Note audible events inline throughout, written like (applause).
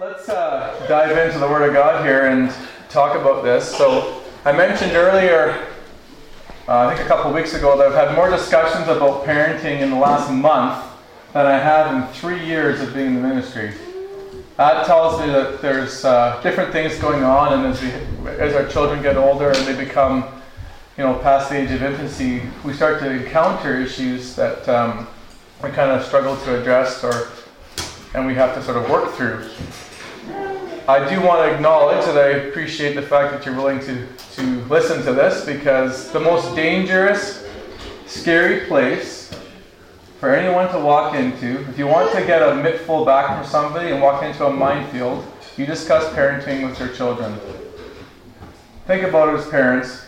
let's uh, dive into the Word of God here and talk about this. So, I mentioned earlier, uh, I think a couple weeks ago, that I've had more discussions about parenting in the last month than I have in three years of being in the ministry. That tells me that there's uh, different things going on, and as, we, as our children get older and they become, you know, past the age of infancy, we start to encounter issues that um, we kind of struggle to address, or and we have to sort of work through. I do want to acknowledge that I appreciate the fact that you're willing to, to listen to this because the most dangerous, scary place for anyone to walk into, if you want to get a mittful back from somebody and walk into a minefield, you discuss parenting with your children. Think about it as parents.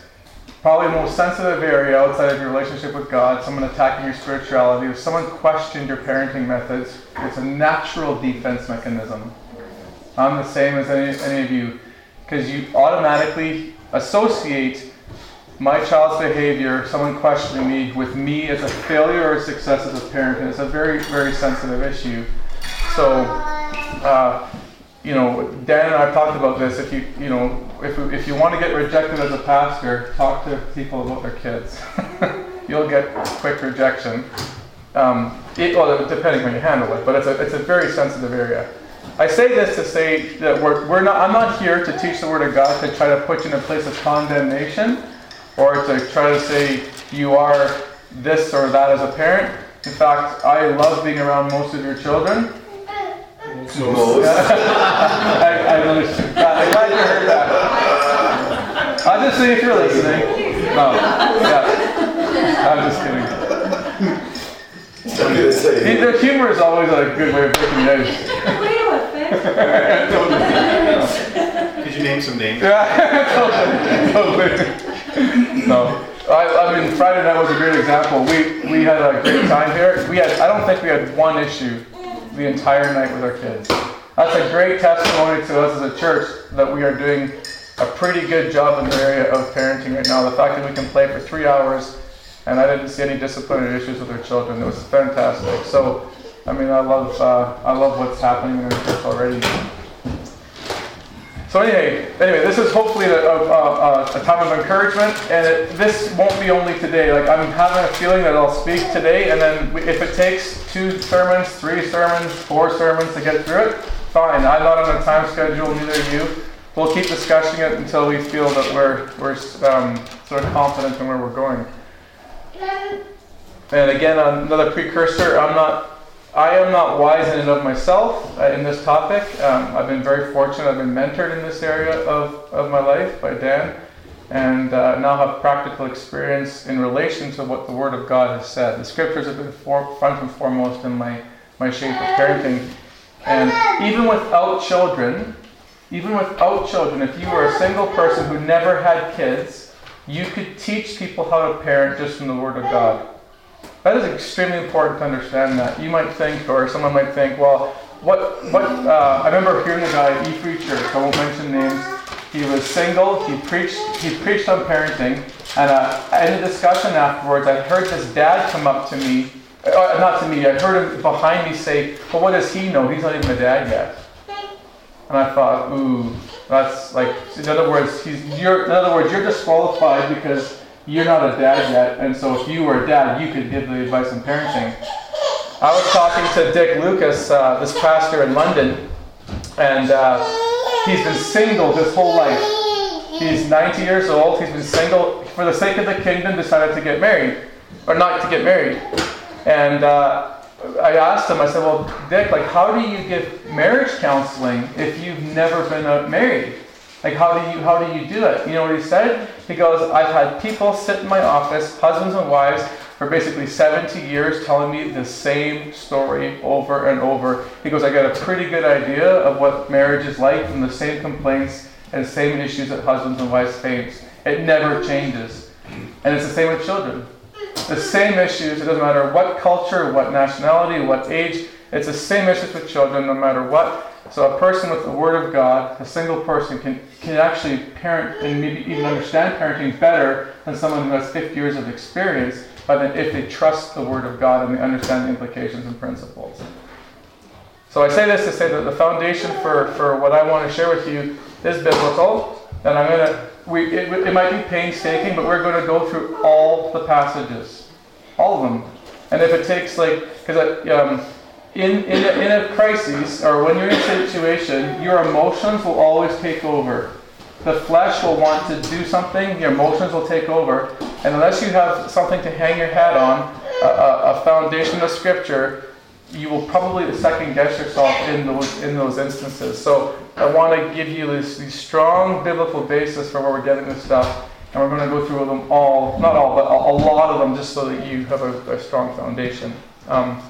Probably the most sensitive area outside of your relationship with God, someone attacking your spirituality, if someone questioned your parenting methods, it's a natural defense mechanism. I'm the same as any, any of you because you automatically associate my child's behavior, someone questioning me, with me as a failure or a success as a parent, and it's a very, very sensitive issue. So, uh, you know, Dan and I have talked about this. If you, you know, if, if you want to get rejected as a pastor, talk to people about their kids. (laughs) You'll get quick rejection. Um, it, well, depending you handle it, but it's a, it's a very sensitive area. I say this to say that we're, we're not, I'm not here to teach the Word of God to try to put you in a place of condemnation or to try to say you are this or that as a parent. In fact, I love being around most of your children. Most. (laughs) I, I understand I'm glad you heard that. I'll just say if you're listening. No, yeah. I'm just kidding. The humor is always a good way of breaking the ice. Could you name some names? Yeah, (laughs) totally. totally. No. I, I, mean, Friday night was a great example. We, we had a great time here. We had, I don't think we had one issue the entire night with our kids. That's a great testimony to us as a church that we are doing a pretty good job in the area of parenting right now. The fact that we can play for three hours and I didn't see any disciplinary issues with our children. It was fantastic. So I mean, I love uh, I love what's happening in our church already. So anyway, anyway, this is hopefully a, a, a, a time of encouragement, and it, this won't be only today. Like I'm having a feeling that I'll speak today, and then if it takes two sermons, three sermons, four sermons to get through it, fine. I'm not on a time schedule, neither are you. We'll keep discussing it until we feel that we're we're um, sort of confident in where we're going. And again, another precursor. I'm not I am not wise in and of myself uh, in this topic. Um, I've been very fortunate. I've been mentored in this area of, of my life by Dan, and uh, now have practical experience in relation to what the Word of God has said. The Scriptures have been for, front and foremost in my, my shape of parenting. And even without children, even without children, if you were a single person who never had kids, you could teach people how to parent just from the Word of God. That is extremely important to understand that. You might think, or someone might think, well, what, what, uh, I remember hearing a guy at E3 Church, I won't mention names, he was single, he preached, he preached on parenting, and uh, in a discussion afterwards, I heard this dad come up to me, uh, not to me, I heard him behind me say, well, what does he know? He's not even a dad yet. And I thought, ooh, that's like, in other words, he's, you're, in other words, you're disqualified because you're not a dad yet, and so if you were a dad, you could give the advice on parenting. I was talking to Dick Lucas, uh, this pastor in London, and uh, he's been single his whole life. He's 90 years old. He's been single for the sake of the kingdom. Decided to get married, or not to get married. And uh, I asked him. I said, "Well, Dick, like, how do you give marriage counseling if you've never been uh, married?" Like, how do you how do you do it? You know what he said? He goes, I've had people sit in my office, husbands and wives, for basically 70 years telling me the same story over and over. He goes, I got a pretty good idea of what marriage is like from the same complaints and same issues that husbands and wives face. It never changes. And it's the same with children. The same issues, it doesn't matter what culture, what nationality, what age, it's the same issues with children no matter what so a person with the Word of God, a single person, can, can actually parent and maybe even understand parenting better than someone who has 50 years of experience, but then if they trust the Word of God and they understand the implications and principles. So I say this to say that the foundation for, for what I want to share with you is biblical. And I'm going to, we, it, it might be painstaking, but we're going to go through all the passages. All of them. And if it takes like, because um, in, in, a, in a crisis, or when you're in a situation, your emotions will always take over. The flesh will want to do something, your emotions will take over. And unless you have something to hang your hat on, a, a, foundation of scripture, you will probably second guess yourself in those in those instances. So I want to give you this, this strong biblical basis for where we're getting this stuff, and we're going to go through them all, not all, but a, a lot of them, just so that you have a, a strong foundation. Um,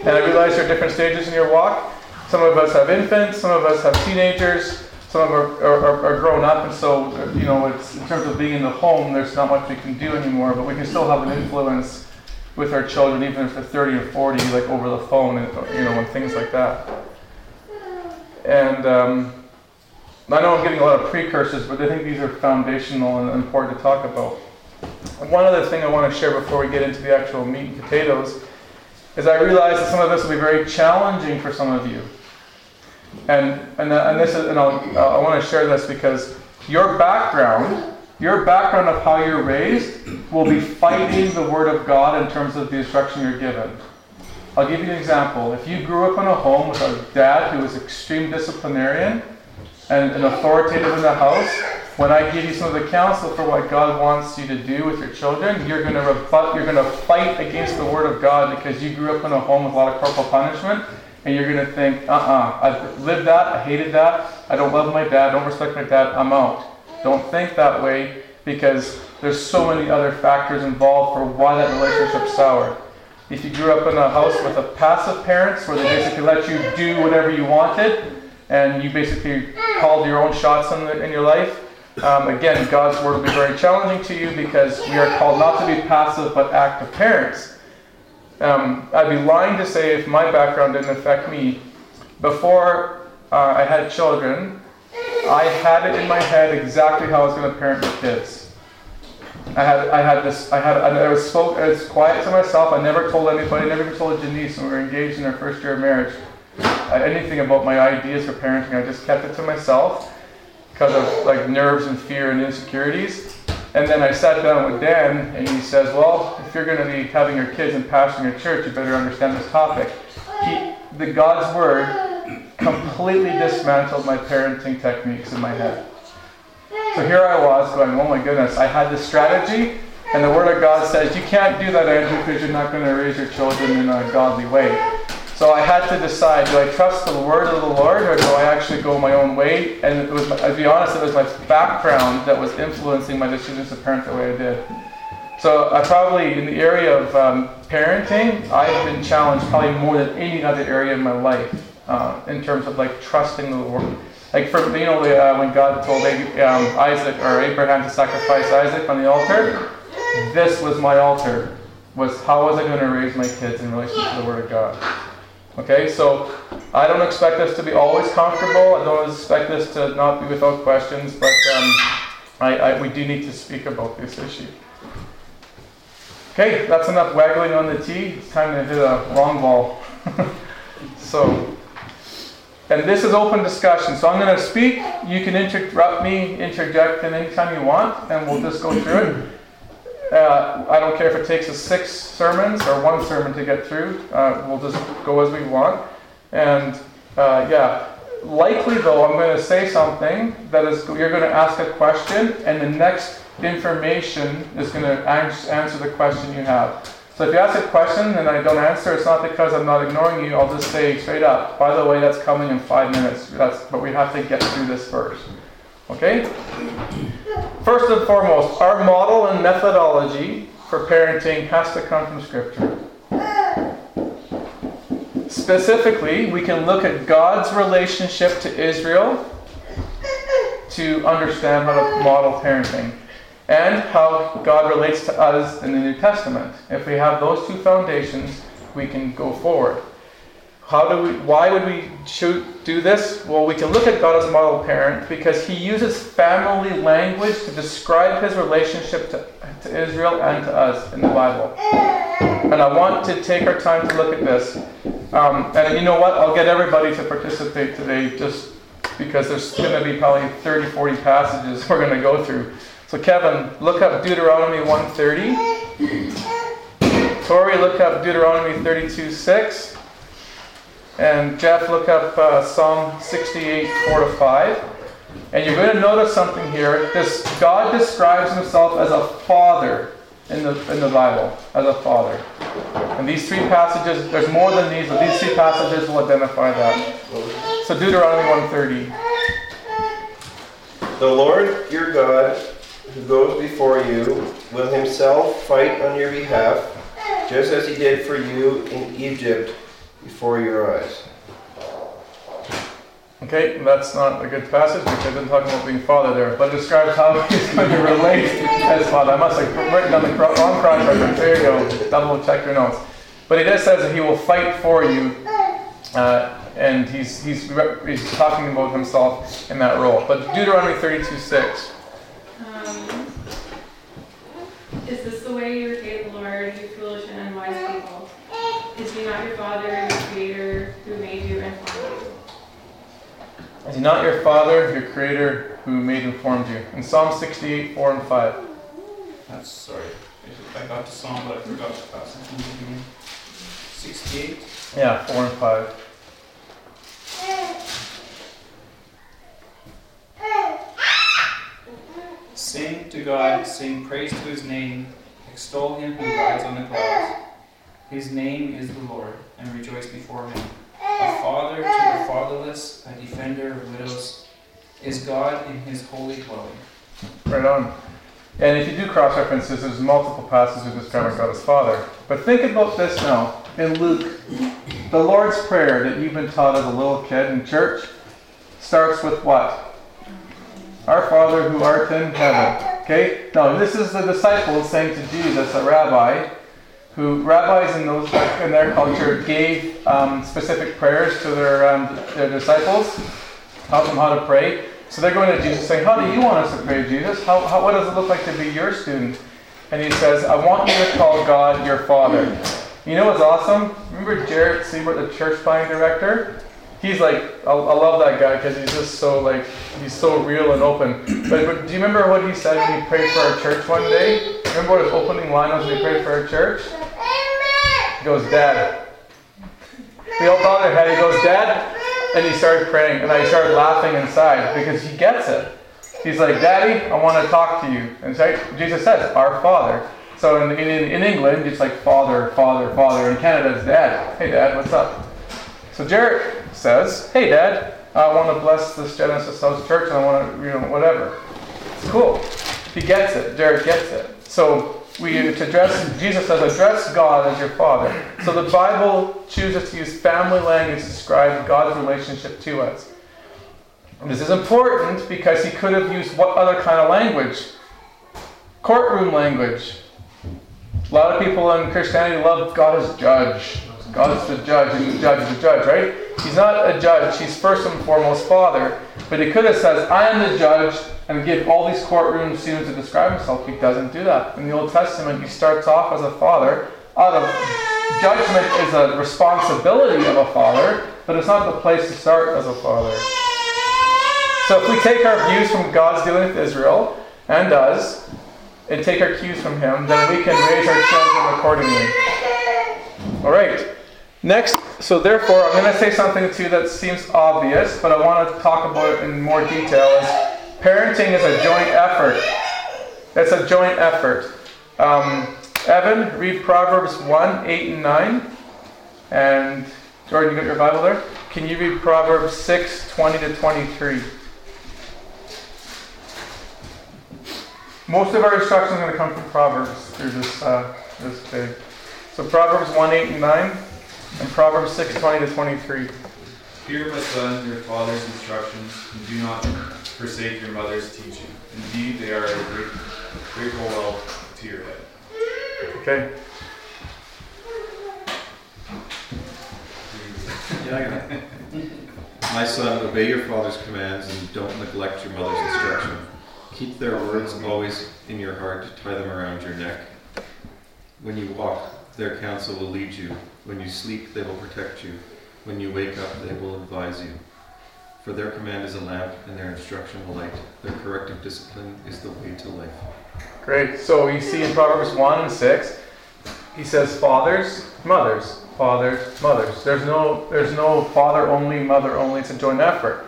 and I realize there are different stages in your walk. Some of us have infants, some of us have teenagers, some of are, are, are grown up, and so you know, it's in terms of being in the home, there's not much we can do anymore, but we can still have an influence with our children, even if they're 30 or 40, like over the phone, and you know, and things like that. And um, I know I'm getting a lot of precursors, but I think these are foundational and important to talk about. One other thing I want to share before we get into the actual meat and potatoes is I realize that some of this will be very challenging for some of you. And, and, uh, and this is, and I'll, uh, I want to share this because your background your background of how you're raised will be fighting the Word of God in terms of the instruction you're given. I'll give you an example. If you grew up in a home with a dad who was extreme disciplinarian and an authoritative in the house, when I give you some of the counsel for what God wants you to do with your children, you're going to rebut, you're going to fight against the Word of God because you grew up in a home with a lot of corporal punishment, and you're going to think, uh-uh, I've lived that, I hated that, I don't love my dad, don't respect my dad, I'm out. Don't think that way because there's so many other factors involved for why that relationship soured. If you grew up in a house with a passive parents where they basically let you do whatever you wanted and you basically called your own shots in, the, in your life, um, again, God's word will be very challenging to you because we are called not to be passive but active parents. Um, I'd be lying to say if my background didn't affect me. Before uh, I had children, I had it in my head exactly how I was going to parent my kids. I had, I had this, I had, I was spoke, I quiet to myself. I never told anybody, I never even told Janice when we were engaged in our first year of marriage. anything about my ideas for parenting, I just kept it to myself because of like nerves and fear and insecurities. And then I sat down with Dan, and he says, "Well, if you're going to be having your kids and pastoring a church, you better understand this topic." He, the God's word completely dismantled my parenting techniques in my head. So here I was going, oh my goodness, I had this strategy, and the Word of God says, you can't do that, Andrew, because you're not going to raise your children in a godly way. So I had to decide, do I trust the Word of the Lord, or do I actually go my own way? And it was, I'll be honest, it was my background that was influencing my decisions to parent the way I did. So I probably, in the area of um, parenting, I've been challenged probably more than any other area of my life uh, in terms of like trusting the Lord. Like for you know uh, when God told um, Isaac or Abraham to sacrifice Isaac on the altar, this was my altar. Was how was I going to raise my kids in relation to the Word of God? Okay, so I don't expect this to be always comfortable. I don't expect this to not be without questions, but um, I, I, we do need to speak about this issue. Okay, that's enough waggling on the tee. It's time to hit a long ball. (laughs) so. And this is open discussion. So I'm going to speak. You can interrupt me, interject in anytime you want, and we'll just go through it. Uh, I don't care if it takes us six sermons or one sermon to get through. Uh, we'll just go as we want. And uh, yeah, likely though, I'm going to say something that is, you're going to ask a question, and the next information is going to answer the question you have. So if you ask a question and I don't answer, it's not because I'm not ignoring you. I'll just say straight up, by the way, that's coming in five minutes. That's, but we have to get through this first. Okay? First and foremost, our model and methodology for parenting has to come from Scripture. Specifically, we can look at God's relationship to Israel to understand how to model parenting and how God relates to us in the New Testament. If we have those two foundations, we can go forward. How do we, why would we do this? Well, we can look at God as a model parent because he uses family language to describe his relationship to, to Israel and to us in the Bible. And I want to take our time to look at this. Um, and you know what? I'll get everybody to participate today just because there's going to be probably 30, 40 passages (laughs) we're going to go through. So Kevin, look up Deuteronomy 130. Tori, look up Deuteronomy 32, 6. And Jeff, look up uh, Psalm 68, 4 to 5. And you're going to notice something here. This God describes himself as a father in the, in the Bible, as a father. And these three passages, there's more than these, but these three passages will identify that. So Deuteronomy 130. The Lord your God, who goes before you, will himself fight on your behalf, just as he did for you in Egypt before your eyes. Okay, that's not a good passage because I'm talking about being father there, but it describes how (laughs) he's going to relate as father. I must have written down the wrong cross reference. There you go. Double check your notes. But he does says that he will fight for you, uh, and he's, he's he's talking about himself in that role. But Deuteronomy 32 6. Um, is this the way you repay the Lord, you foolish and unwise people? Is he not your father, your creator, who made you and formed you? Is he not your father, your creator, who made and formed you? In Psalm 68, 4 and 5. That's sorry. I got to Psalm, but I forgot the passage. 68. Yeah, 4 and 5. Sing to God, sing praise to his name, extol him who rides on the clouds. His name is the Lord, and rejoice before him. A father to the fatherless, a defender of widows, is God in his holy dwelling. Right on. And if you do cross references, there's multiple passages describing God as Father. But think about this now. In Luke, the Lord's Prayer that you've been taught as a little kid in church starts with what? Our Father who art in heaven. Okay? Now, this is the disciples saying to Jesus, a rabbi, who rabbis in those in their culture gave um, specific prayers to their um, their disciples, taught them how to pray. So they're going to Jesus saying, How do you want us to pray, Jesus? How, how, what does it look like to be your student? And he says, I want you to call God your Father. You know what's awesome? Remember Jarrett Siebert, the church planning director? He's like, I, I love that guy because he's just so like, he's so real and open. But, but do you remember what he said when he prayed for our church one day? Remember what his opening line was when he prayed for our church? He goes, Dad. We all thought their head. He goes, Dad. And he started praying, and I started laughing inside because he gets it. He's like, Daddy, I want to talk to you. And so Jesus says, Our Father. So in, in, in England, it's like Father, Father, Father. In Canada, it's Dad. Hey, Dad, what's up? So Jarrett says, Hey, Dad, I want to bless this Genesis House Church, and I want to, you know, whatever. It's cool. He gets it. Jarrett gets it. So we to address Jesus says address God as your father. So the Bible chooses to use family language to describe God's relationship to us. And this is important because he could have used what other kind of language? Courtroom language. A lot of people in Christianity love God as judge. God is the judge, and the judge is the judge, right? He's not a judge, he's first and foremost father. But he could have said, I am the judge, and give all these courtroom scenes to describe himself. He doesn't do that. In the Old Testament, he starts off as a father. Out of judgment is a responsibility of a father, but it's not the place to start as a father. So if we take our views from God's dealing with Israel, and us, and take our cues from him, then we can raise our children accordingly. All right. Next, so therefore, I'm going to say something to you that seems obvious, but I want to talk about it in more detail. Is parenting is a joint effort. It's a joint effort. Um, Evan, read Proverbs 1, 8, and 9. And Jordan, you got your Bible there? Can you read Proverbs 6, 20 to 23? Most of our instruction is going to come from Proverbs through this, uh, this day. So Proverbs 1, 8, and 9. And Proverbs 6, 20 to 23. Hear, my son, your father's instructions, and do not forsake your mother's teaching. Indeed, they are a great, grateful wealth to your head. Okay. (laughs) My son, obey your father's commands and don't neglect your mother's instruction. Keep their words always in your heart, tie them around your neck. When you walk, their counsel will lead you, When you sleep, they will protect you. When you wake up, they will advise you. For their command is a lamp, and their instruction a light. Their corrective discipline is the way to life. Great. So you see in Proverbs 1 and 6, he says fathers, mothers, fathers, mothers. There's no there's no father only, mother only, it's a joint effort.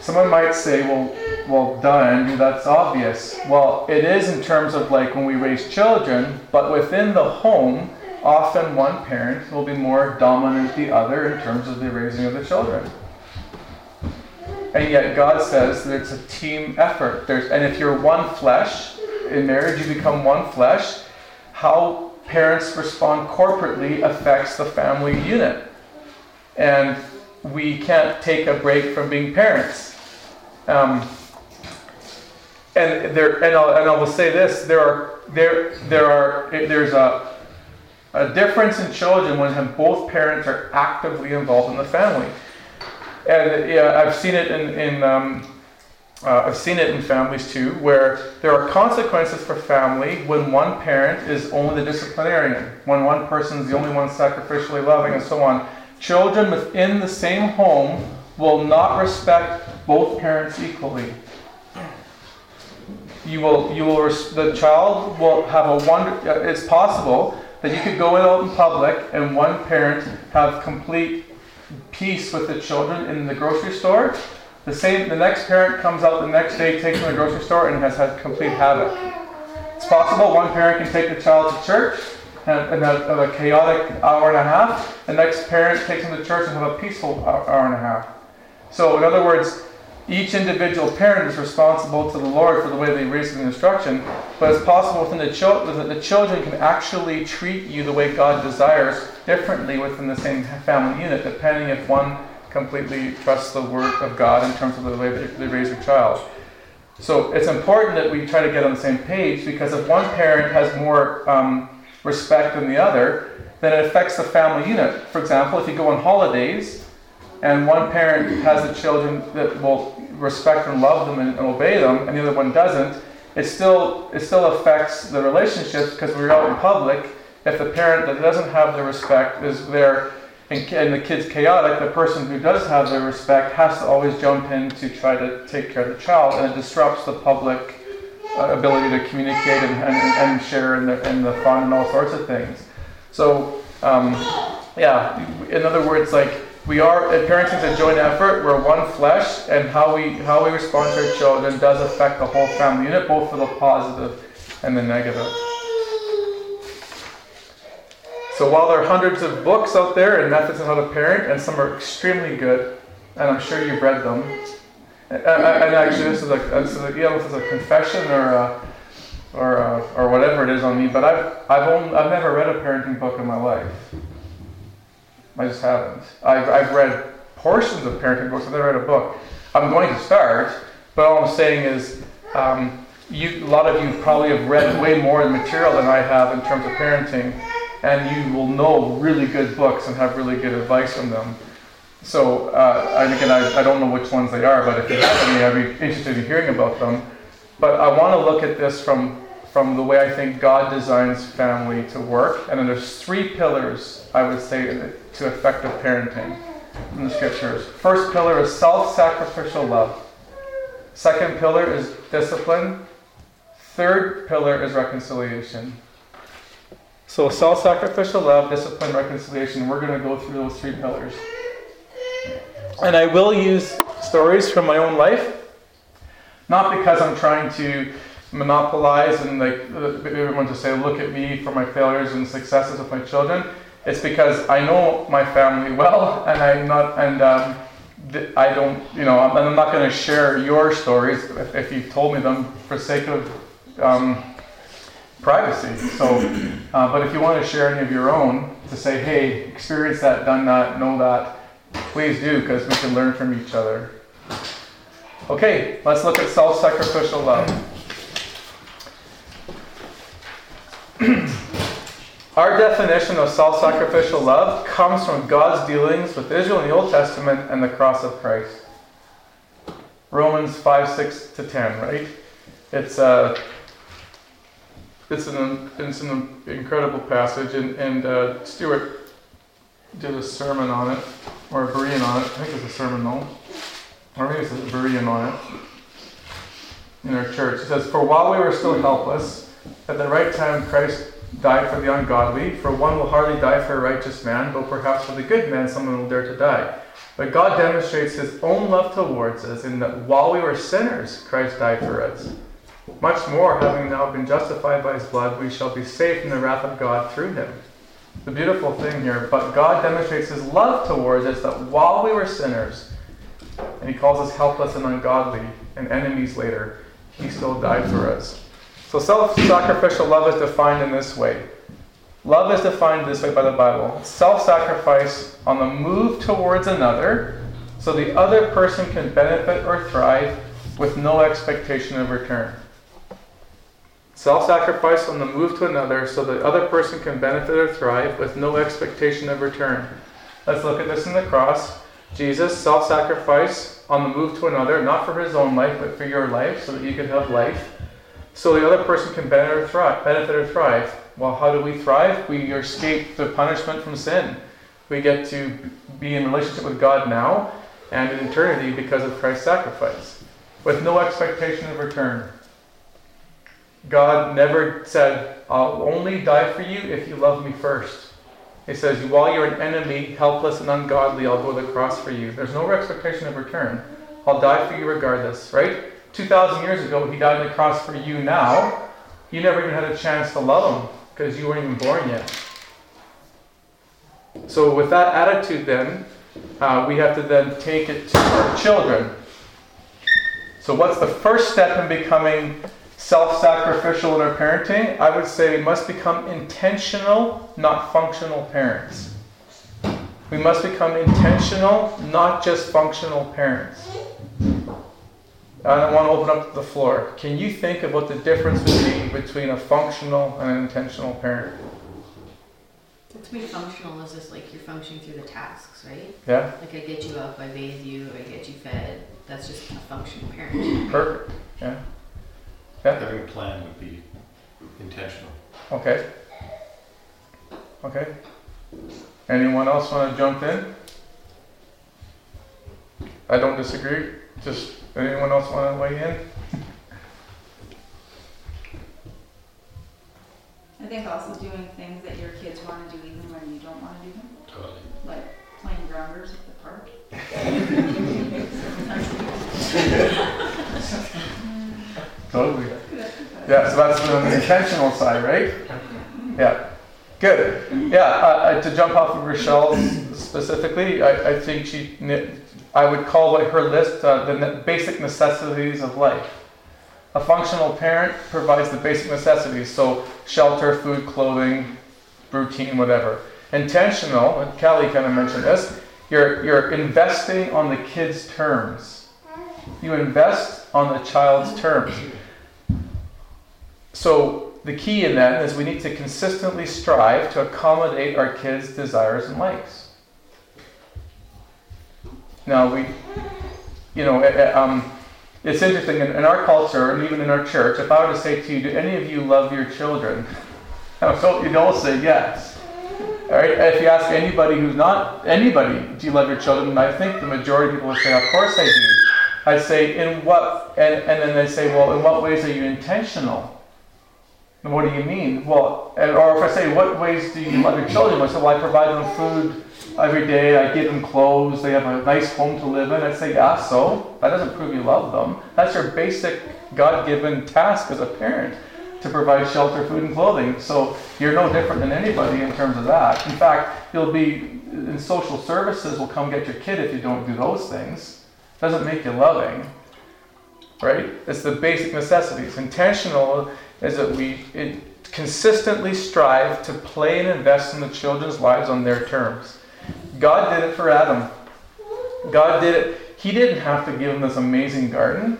Someone might say, well, well, Andrew, that's obvious. Well, it is in terms of like when we raise children, but within the home, often one parent will be more dominant than the other in terms of the raising of the children. And yet God says that it's a team effort. There's, and if you're one flesh, in marriage you become one flesh, how parents respond corporately affects the family unit. And we can't take a break from being parents. Um, and there, and, I will say this: there are there there are there's a a difference in children when both parents are actively involved in the family. And yeah, I've seen it in, in um, uh, I've seen it in families too, where there are consequences for family when one parent is only the disciplinarian, when one person is the only one sacrificially loving, and so on. Children within the same home will not respect both parents equally. You will, you will, the child will have a wonder. It's possible that you could go out in public and one parent have complete peace with the children in the grocery store the same, the next parent comes out the next day, takes them to the grocery store, and has had complete havoc. It's possible one parent can take the child to church and, and have, have, a chaotic hour and a half. The next parent takes them to church and have a peaceful hour and a half. So, in other words, each individual parent is responsible to the Lord for the way they raise the instruction, but it's possible within the children that the children can actually treat you the way God desires differently within the same family unit, depending if one completely trusts the word of God in terms of the way that they raise their child. So it's important that we try to get on the same page because if one parent has more um, respect than the other, then it affects the family unit. For example, if you go on holidays and one parent has the children that will respect and love them and, and obey them, and the other one doesn't, it still it still affects the relationship because we're out in public. If the parent that doesn't have the respect is there and, and the kid's chaotic, the person who does have the respect has to always jump in to try to take care of the child, and it disrupts the public uh, ability to communicate and, and, and share in the, the fun and all sorts of things. So, um, yeah, in other words, like we are uh, parenting is a joint effort. We're one flesh, and how we how we respond to our children does affect the whole family unit, both for the positive and the negative. So while there are hundreds of books out there and methods on how to parent, and some are extremely good, and I'm sure you've read them. And, actually, this is a, this is know, this is a confession or a, or a, or whatever it is on me. But I've I've only, I've never read a parenting book in my life. I just haven't. I've I've read portions of parenting books. I've never read a book. I'm going to start, but all I'm saying is. Um, you, a lot of you probably have read way more material than I have in terms of parenting and you will know really good books and have really good advice from them. So, uh, and again, I, I don't know which ones they are, but if you have any, I'd be interested in hearing about them. But I want to look at this from, from the way I think God designs family to work. And then there's three pillars, I would say, to effective parenting in the scriptures. First pillar is self sacrificial love, second pillar is discipline, third pillar is reconciliation. So, self sacrificial love, discipline, reconciliation, we're going to go through those three pillars. And I will use stories from my own life, not because I'm trying to monopolize and like everyone to say, look at me for my failures and successes of my children. It's because I know my family well, (laughs) and I'm not, and um, I don't, you know, I'm, I'm not going to share your stories if, if you told me them for sake of. Um, privacy. So, uh, but if you want to share any of your own to say, hey, experience that, done that, know that, please do because we can learn from each other. Okay, let's look at self sacrificial love. (clears throat) Our definition of self sacrificial love comes from God's dealings with Israel in the Old Testament and the cross of Christ. Romans 5 6 to 10, right? It's uh, it's an, it's an incredible passage. And, and uh, Stuart did a sermon on it, or a Berean on it. I think it's a sermon though. Or maybe it's a Berean on it. In our church. It says, For while we were still helpless, at the right time Christ died for the ungodly. For one will hardly die for a righteous man, but perhaps for the good man someone will dare to die. But God demonstrates his own love towards us in that while we were sinners, Christ died for us. Much more, having now been justified by his blood, we shall be saved from the wrath of God through him. The beautiful thing here, but God demonstrates his love towards us that while we were sinners, and he calls us helpless and ungodly and enemies later, he still died for us. So self sacrificial love is defined in this way. Love is defined this way by the Bible self sacrifice on the move towards another so the other person can benefit or thrive with no expectation of return. Self sacrifice on the move to another so the other person can benefit or thrive with no expectation of return. Let's look at this in the cross. Jesus self sacrifice on the move to another, not for his own life, but for your life, so that you can have life, so the other person can benefit or thrive. Well, how do we thrive? We escape the punishment from sin. We get to be in relationship with God now and in eternity because of Christ's sacrifice, with no expectation of return. God never said, I'll only die for you if you love me first. He says, while you're an enemy, helpless and ungodly, I'll go to the cross for you. There's no expectation of return. I'll die for you regardless, right? 2,000 years ago, he died on the cross for you now. You never even had a chance to love him because you weren't even born yet. So, with that attitude, then, uh, we have to then take it to our children. So, what's the first step in becoming self sacrificial in our parenting? I would say we must become intentional, not functional parents. We must become intentional, not just functional parents. I want to open up the floor. Can you think of what the difference would be between a functional and an intentional parent? To me, functional is just like you're functioning through the tasks, right? Yeah? Like I get you up, I bathe you, I get you fed. That's just a functional parent. Perfect. Yeah. Yeah? Having a plan would be intentional. Okay. Okay. Anyone else want to jump in? I don't disagree. Just anyone else want to weigh in? I think also doing things that your kids want to do even when you don't want to do them, Totally. like playing grounders at the park. (laughs) Totally. Yeah, so that's the intentional side, right? Yeah. Good. Yeah, uh, uh, to jump off of Rochelle specifically, I, I think she, I would call what her list uh, the basic necessities of life. A functional parent provides the basic necessities, so shelter, food, clothing, routine, whatever. Intentional, and Kelly kind of mentioned this, you're, you're investing on the kid's terms. You invest on the child's terms. So the key in that is we need to consistently strive to accommodate our kids' desires and likes. Now we, you know, um, it's interesting in, in, our culture and even in our church. If I were to say to you, "Do any of you love your children?" (laughs) I so you'd all say yes. All right. If you ask anybody who's not anybody, "Do you love your children?" I think the majority of people would say, "Of course I do." I say, "In what?" And, and then they say, "Well, in what ways are you intentional?" And what do you mean? Well, or if I say, what ways do you love your children? I say, well, I provide them food every day. I give them clothes. They have a nice home to live in. I'd say, yeah, so that doesn't prove you love them. That's your basic God-given task as a parent to provide shelter, food, and clothing. So you're no different than anybody in terms of that. In fact, you'll be in social services will come get your kid if you don't do those things. Doesn't make you loving, right? It's the basic necessities. Intentional is that we consistently strive to play and invest in the children's lives on their terms. God did it for Adam. God did it. He didn't have to give him this amazing garden.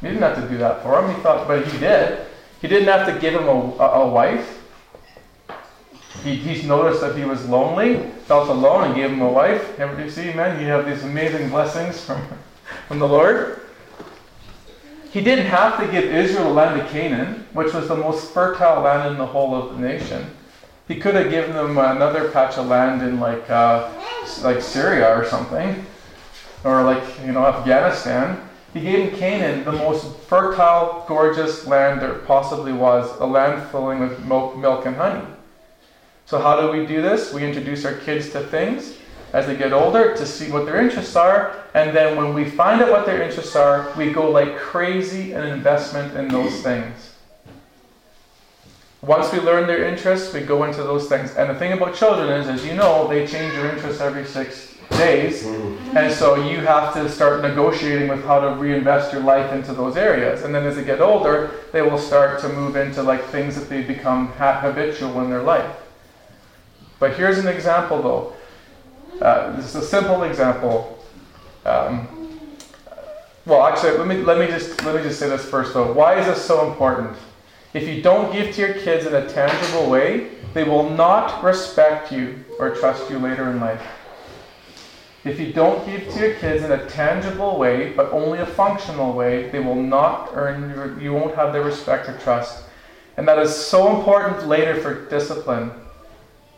He didn't have to do that for him. He thought, but he did. He didn't have to give him a, a, wife. He, he's noticed that he was lonely, felt alone, and gave him a wife. Ever you see, man, you have these amazing blessings from, (laughs) from the Lord. He didn't have to give Israel land of Canaan, which was the most fertile land in the whole of the nation. He could have given them another patch of land in like uh, like Syria or something, or like you know Afghanistan. He gave him Canaan, the most fertile, gorgeous land there possibly was, a land flowing with milk, milk and honey. So how do we do this? We introduce our kids to things as they get older to see what their interests are, and then when we find out what their interests are, we go like crazy in investment in those things. Once we learn their interests, we go into those things. And the thing about children is, as you know, they change their interests every six days. And so you have to start negotiating with how to reinvest your life into those areas. And then as they get older, they will start to move into like things that they become ha- habitual in their life. But here's an example though. Uh, this is a simple example. Um, well, actually, let me let me just let me just say this first though. Why is this so important? If you don't give to your kids in a tangible way, they will not respect you or trust you later in life. If you don't give to your kids in a tangible way, but only a functional way, they will not earn your, you won't have their respect or trust. And that is so important later for discipline.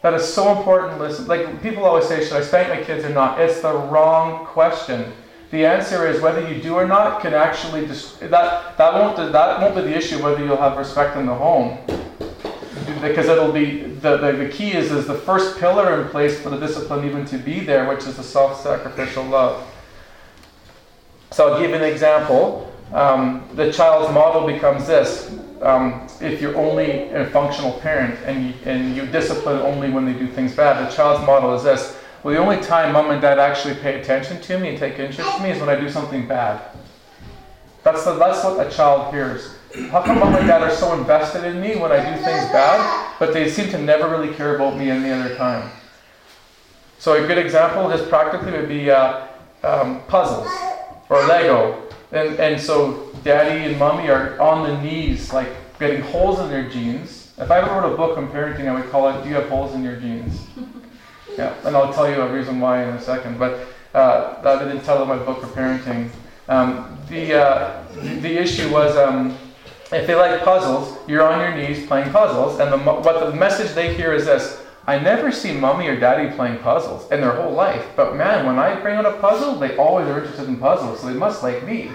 That is so important. Listen, like people always say, should I spank my kids or not? It's the wrong question. The answer is whether you do or not can actually that that won't that won't be the issue whether you'll have respect in the home because it'll be the, the, the key is is the first pillar in place for the discipline even to be there, which is the self-sacrificial love. So I'll give an example. Um, the child's model becomes this: um, if you're only a functional parent and you, and you discipline only when they do things bad, the child's model is this: well, the only time mom and dad actually pay attention to me and take interest in me is when I do something bad. That's the, that's what a child hears. How come mom and dad are so invested in me when I do things bad, but they seem to never really care about me any other time? So a good example, just practically, would be uh, um, puzzles or Lego. And, and so daddy and mommy are on the knees, like getting holes in their jeans. If I ever wrote a book on parenting, I would call it "Do you have holes in your jeans?" Yeah, and I'll tell you a reason why in a second. But uh, I didn't tell in my book for parenting. Um, the, uh, the issue was um, if they like puzzles, you're on your knees playing puzzles, and the, what the message they hear is this: I never see mommy or daddy playing puzzles in their whole life, but man, when I bring out a puzzle, they always are interested in puzzles, so they must like me.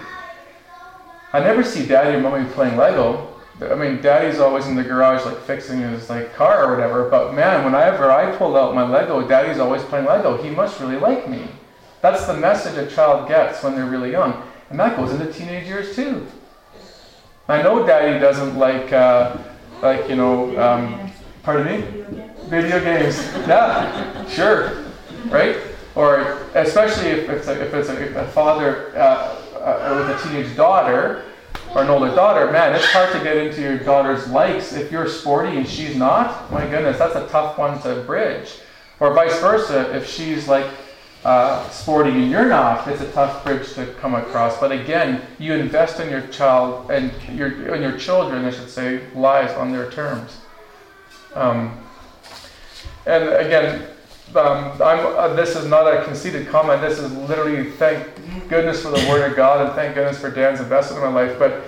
I never see daddy or mommy playing Lego. I mean, daddy's always in the garage, like fixing his like car or whatever. But man, whenever I pull out my Lego, daddy's always playing Lego. He must really like me. That's the message a child gets when they're really young, and that goes into teenage years too. I know daddy doesn't like, uh, like you know, um, pardon me, video games. (laughs) Yeah, sure, right? Or especially if it's a, if it's a, a father uh, uh, with a teenage daughter or an older daughter, man, it's hard to get into your daughter's likes if you're sporty and she's not. My goodness, that's a tough one to bridge. Or vice versa, if she's like uh, sporty and you're not, it's a tough bridge to come across. But again, you invest in your child and your in your children, I should say, lives on their terms. Um, and again, um, uh, this is not a conceited comment. This is literally thank goodness for the Word of God and thank goodness for Dan's investment in my life. But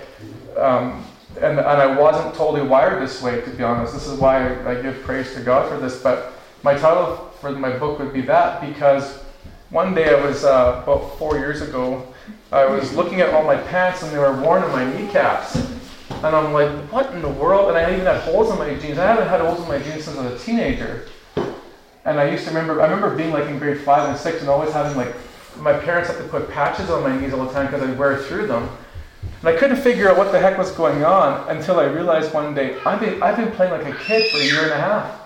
um, and and I wasn't totally wired this way, to be honest. This is why I, I give praise to God for this. But my title for my book would be that because one day I was uh, about four years ago. I was looking at all my pants and they were worn in my kneecaps. And I'm like, what in the world? And I even had holes in my jeans. I haven't had holes in my jeans since I was a teenager. And I used to remember, I remember being like in grade five and six and always having like, my parents had to put patches on my knees all the time because I'd wear through them. And I couldn't figure out what the heck was going on until I realized one day, I've been, I've been playing like a kid for a year and a half.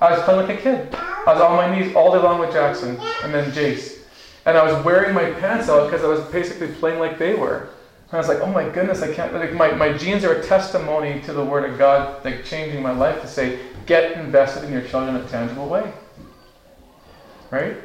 I was playing like a kid. I was on my knees all day long with Jackson and then Jace. And I was wearing my pants out because I was basically playing like they were. And I was like, oh my goodness, I can't, like, my, my jeans are a testimony to the Word of God, like changing my life to say, get invested in your children in a tangible way. Right?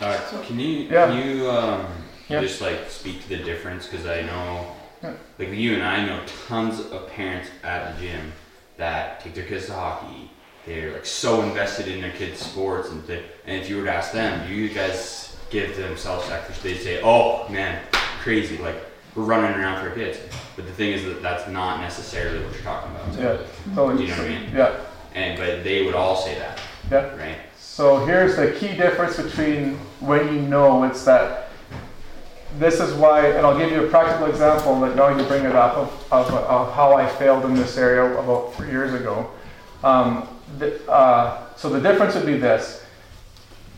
Uh, so, can you Yeah. can you um, Yeah. just like speak to the difference? Because I know, Yeah. like you and I know tons of parents at the gym that take their kids to hockey. They're like so invested in their kids' sports, and th- and if you were to ask them, do you guys give themselves self-sacrifice? They'd say, "Oh man, crazy!" Like we're running around for kids. But the thing is that that's not necessarily what you're talking about. Yeah, Do totally. you know what I mean? Yeah, And but they would all say that, yeah. right? So here's the key difference between when you know it's that this is why, and I'll give you a practical example that now you bring it up of, of, of how I failed in this area about three years ago. Um, the, uh, so the difference would be this.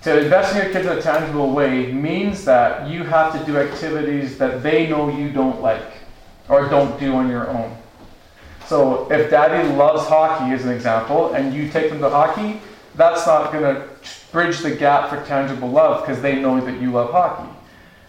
To invest in your kids in a tangible way means that you have to do activities that they know you don't like or don't do on your own. So if daddy loves hockey as an example and you take them to hockey, that's not going to bridge the gap for tangible love because they know that you love hockey.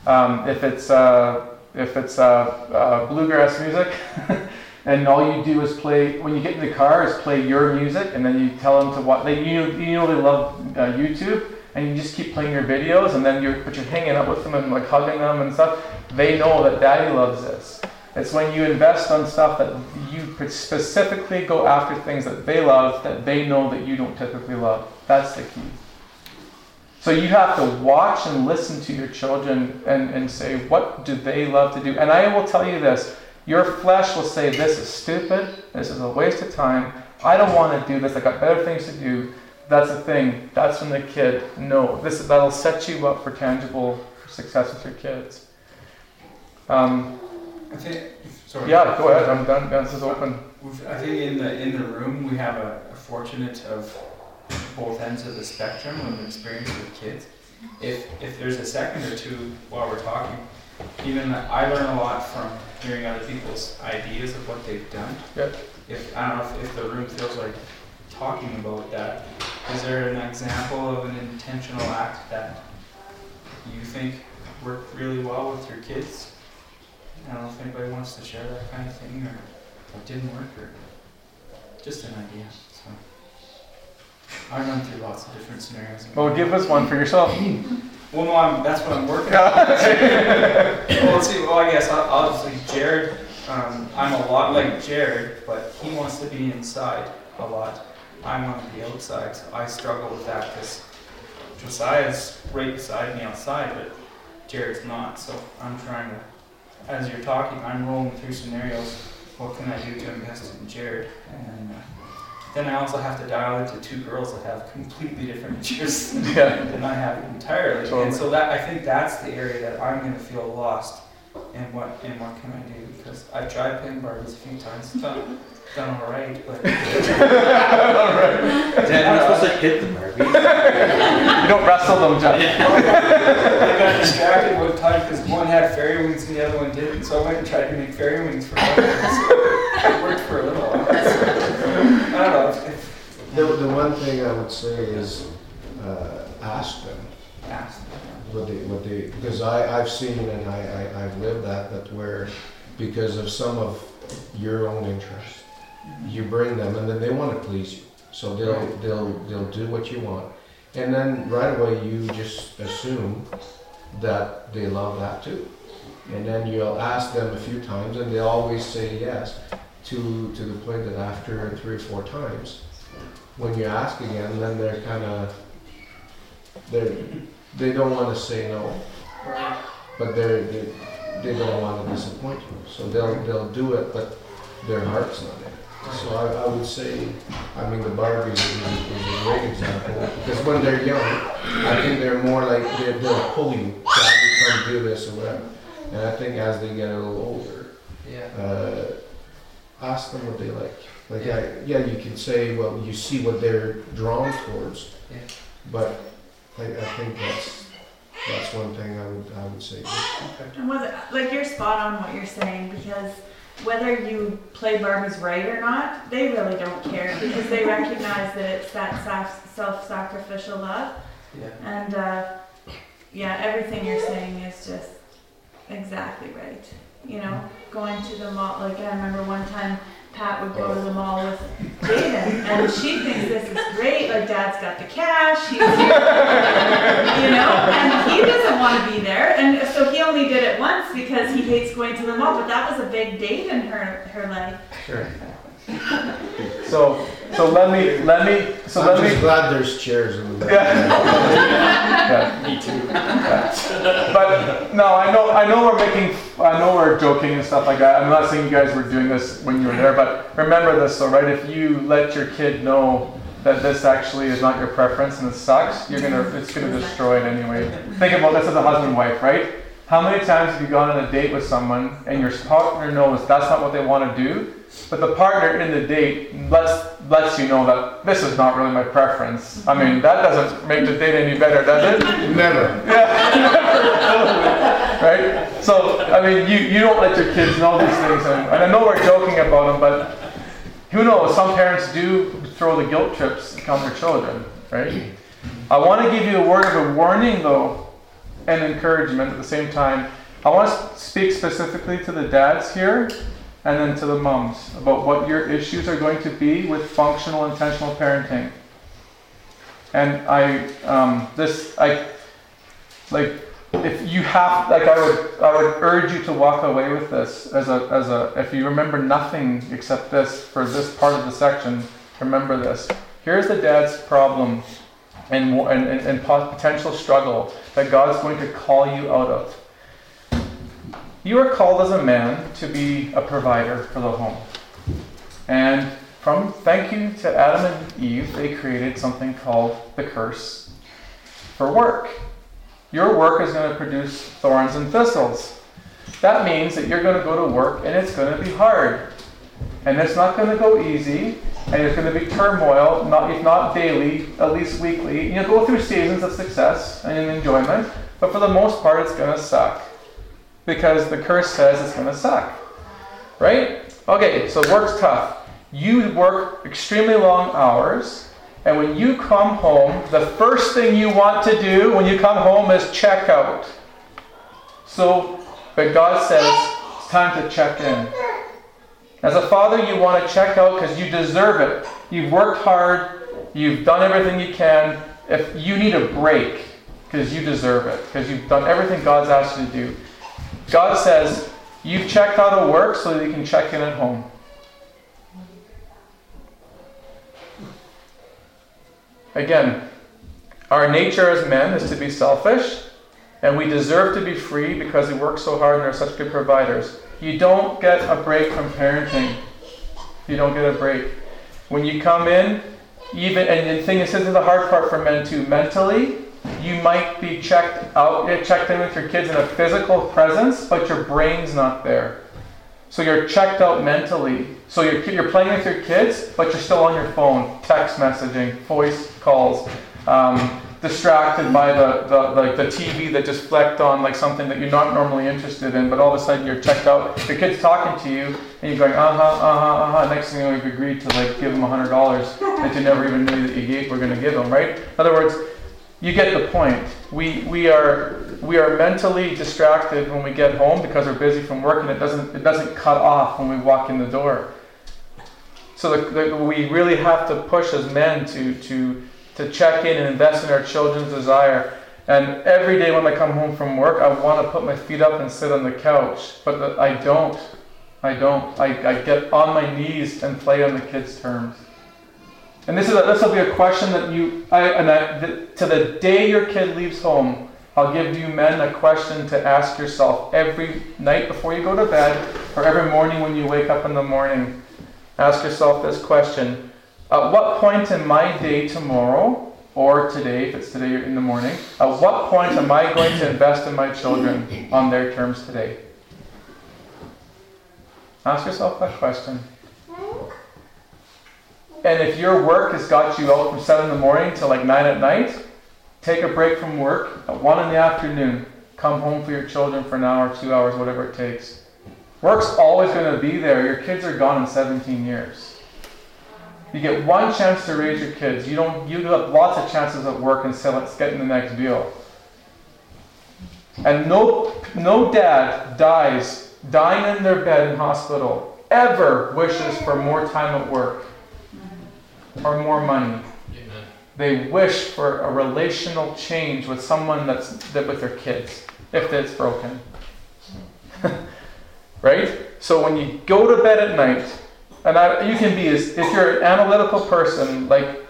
Um, if it's uh, if it's uh, uh, bluegrass music, (laughs) and all you do is play when you get in the car is play your music, and then you tell them to watch. They you, you know they love uh, YouTube, and you just keep playing your videos, and then you're but you're hanging out with them and like hugging them and stuff. They know that Daddy loves this. It's when you invest on stuff that you specifically go after things that they love that they know that you don't typically love. That's the key. So you have to watch and listen to your children and, and say, what do they love to do? And I will tell you this your flesh will say, this is stupid, this is a waste of time, I don't want to do this, I got better things to do. That's the thing. That's when the kid, no, this that'll set you up for tangible success with your kids. Um, I think. Sorry. yeah, go ahead. I'm done. This is open. I think in the in the room we have a, a fortunate of both ends of the spectrum of experience with kids. If if there's a second or two while we're talking, even I learn a lot from hearing other people's ideas of what they've done. Yep. If I don't know if, if the room feels like talking about that, is there an example of an intentional act that you think worked really well with your kids? I don't know if anybody wants to share that kind of thing or what didn't work or just an idea. So I run through lots of different scenarios. Well, give us one for yourself. (clears throat) Well, no, I'm, that's what I'm working on. (laughs) well, let's see. Well, I guess I'll, I'll just say Jared. Um, I'm a lot like Jared, but he wants to be inside a lot. I want to be outside, so I struggle with that because Josiah's right beside me outside, but Jared's not. So I'm trying to, as you're talking, I'm rolling through scenarios. What can I do to invest in Jared? And uh, then I also have to dial into two girls that have completely different (laughs) interests Yeah. than I have entirely. Totally. And so that I think that's the area that I'm going to feel lost. And what and what can I do? Because I've tried playing Barbies a few times, (laughs) done, done all right, but (laughs) Dad, you're not supposed to hit the Barbie. You don't wrestle them, Jeff. (laughs) I got distracted one time because one had fairy wings and the other one didn't. So I went and tried to make fairy wings for one. it worked for a little while. I don't know. If, if The, the one thing I would say is, uh, ask them asked. what they, what they, because I, I've seen and I, I, I've lived that, that where, because of some of your own interest, you bring them and then they wanna please you. So they'll, they'll, they'll do what you want. And then right away you just assume that they love that too. And then you'll ask them a few times and they always say yes, to, to the point that after three or four times, when you ask again, then they're kinda, they're, they don't wanna say no, but they're, they, they don't wanna disappoint you. So they'll, they'll do it, but their heart's not in it. So I, I would say, I mean, the Barbies is, is a great example, because when they're young, I think they're more like, they're, they'll pull you, "Dad, come do this or whatever. And I think as they get a little older, Yeah. uh, ask them what they like. Like, yeah, yeah, you can say, well, you see what they're drawn towards, Yeah. but I, I think that's that's one thing I would I would say. And was it, like you're spot on what you're saying because whether you play Barbies right or not, they really don't care because they recognize that it's that self- self-sacrificial love. Yeah. And uh, yeah, everything you're saying is just exactly right. You know, going to the mall. Like I remember one time Pat would go to the oh. mall with Jaden, and she thinks this is great. Like Dad's got the cash, he's here, you know, and he doesn't want to be there, and so he only did it once because he hates going to the mall. But that was a big date in her her life. Sure. So, so let me, let me, so I'm let just me. glad there's chairs in the back. Yeah. Yeah. (laughs) Me too. but no, I know, I know we're making, I know we're joking and stuff like that. I'm not saying you guys were doing this when you were there, but remember this, though, right? If you let your kid know that this actually is not your preference and it sucks, you're gonna, it's gonna destroy it anyway. Think about this as a husband and wife, right? How many times have you gone on a date with someone and your partner knows that's not what they want to do, but the partner in the date lets lets you know that this is not really my preference. I mean, that doesn't make the date any better, does it? Never. Yeah. (laughs) right? So, I mean, you, you don't let your kids know these things, and, and I know we're joking about them, but who knows? Some parents do throw the guilt trips on their children, right? I want to give you a word of a warning, though, and encouragement at the same time. I want to speak specifically to the dads here and then to the moms about what your issues are going to be with functional intentional parenting. And I, um, this, I, like, if you have, like, I would, I would urge you to walk away with this as a, as a, if you remember nothing except this for this part of the section, remember this. Here's the dad's problem and, and, and potential struggle that God's going to call you out of. You are called as a man to be a provider for the home. And from thank you to Adam and Eve, they created something called the curse for work. Your work is going to produce thorns and thistles. That means that you're going to go to work and it's going to be hard. And it's not going to go easy, and there's going to be turmoil, not, if not daily, at least weekly. You'll go through seasons of success and enjoyment, but for the most part, it's going to suck. Because the curse says it's going to suck. Right? Okay, so work's tough. You work extremely long hours, and when you come home, the first thing you want to do when you come home is check out. So, but God says it's time to check in. As a father, you want to check out because you deserve it. You've worked hard, you've done everything you can. If you need a break, because you deserve it, because you've done everything God's asked you to do. God says, You've checked out of work so that you can check in at home. Again, our nature as men is to be selfish, and we deserve to be free because we work so hard and are such good providers. You don't get a break from parenting. You don't get a break. When you come in, even and the thing is, this is the hard part for men too. Mentally, you might be checked out, checked in with your kids in a physical presence, but your brain's not there. So you're checked out mentally. So you're, you're playing with your kids, but you're still on your phone, text messaging, voice calls, um, distracted by the, the, like the TV that just flicked on like something that you're not normally interested in, but all of a sudden you're checked out. Your kid's talking to you, and you're going, uh huh, uh huh, uh huh. Next thing you know, you've agreed to like give them a hundred dollars that you never even knew that you gave, were going to give them, right? In other words, you get the point. We, we, are, we are mentally distracted when we get home because we're busy from work and it doesn't, it doesn't cut off when we walk in the door. So the, the, we really have to push as men to, to, to check in and invest in our children's desire. And every day when I come home from work, I want to put my feet up and sit on the couch. But I don't. I don't. I, I get on my knees and play on the kids' terms. And this is a, this will be a question that you, I, and I, the, to the day your kid leaves home, I'll give you men a question to ask yourself every night before you go to bed, or every morning when you wake up in the morning. Ask yourself this question: At what point in my day tomorrow, or today, if it's today in the morning, at what point am I going to invest in my children on their terms today? Ask yourself that question. And if your work has got you out from 7 in the morning till like 9 at night, take a break from work at 1 in the afternoon. Come home for your children for an hour, two hours, whatever it takes. Work's always going to be there. Your kids are gone in 17 years. You get one chance to raise your kids. You don't. You have lots of chances at work and still getting the next deal. And no, no dad dies dying in their bed in hospital ever wishes for more time at work or more money. Amen. They wish for a relational change with someone that's that with their kids, if it's broken. (laughs) right? So when you go to bed at night, and I, you can be as if you're an analytical person, like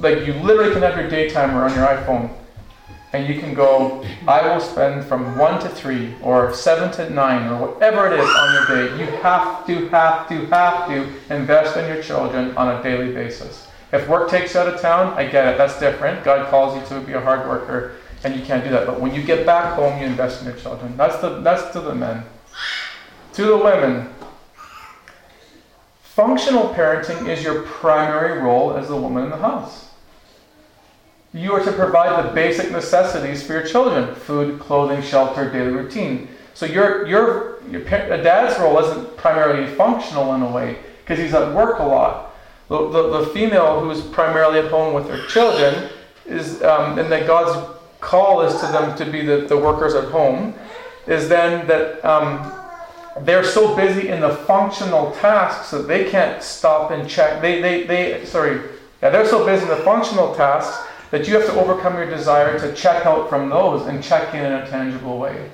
like you literally can have your day timer on your iPhone. And you can go, I will spend from one to three or seven to nine or whatever it is on your day. You have to, have to, have to invest in your children on a daily basis. If work takes you out of town, I get it. That's different. God calls you to be a hard worker, and you can't do that. But when you get back home, you invest in your children. That's the that's to the men. To the women, functional parenting is your primary role as the woman in the house. You are to provide the basic necessities for your children: food, clothing, shelter, daily routine. So your your your a dad's role isn't primarily functional in a way because he's at work a lot the, the, the female who is primarily at home with her children is, um, and that God's call is to them to be the, the workers at home, is then that um, they're so busy in the functional tasks that they can't stop and check. They, they, they, sorry, yeah, they're so busy in the functional tasks that you have to overcome your desire to check out from those and check in in a tangible way.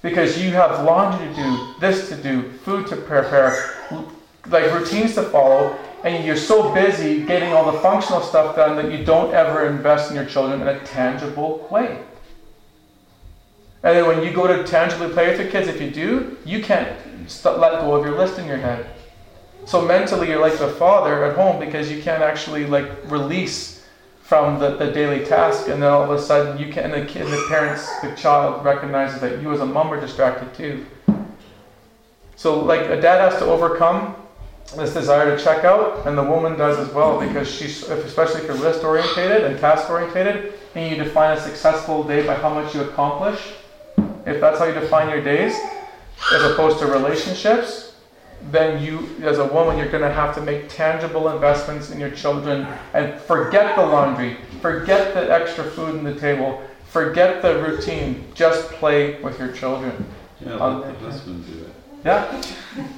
Because you have laundry to do, this to do, food to prepare, like routines to follow, and you're so busy getting all the functional stuff done that you don't ever invest in your children in a tangible way. And then when you go to tangibly play with your kids, if you do, you can't st- let go of your list in your head. So mentally, you're like the father at home because you can't actually like release from the, the daily task, and then all of a sudden you can. And the kid, the parents, the child recognizes that you as a mom are distracted too. So like a dad has to overcome this desire to check out, and the woman does as well because she's, especially if you're list orientated and task orientated, and you define a successful day by how much you accomplish. If that's how you define your days, as opposed to relationships, then you, as a woman, you're going to have to make tangible investments in your children and forget the laundry, forget the extra food on the table, forget the routine. Just play with your children. Yeah, let um, the husband do it. Yeah,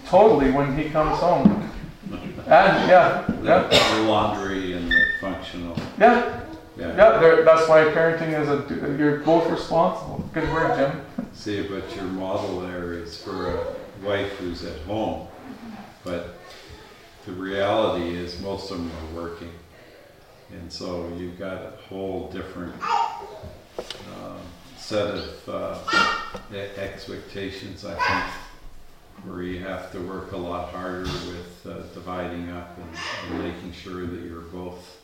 totally. When he comes home, and yeah, yeah, The laundry and the functional, yeah, yeah. yeah. That's why parenting is a. You're both responsible. Good word, Jim. See, but your model there is for a wife who's at home, but the reality is most of them are working. And so you've got a whole different um, set of uh, expectations, I think, where you have to work a lot harder with uh, dividing up and, and making sure that you're both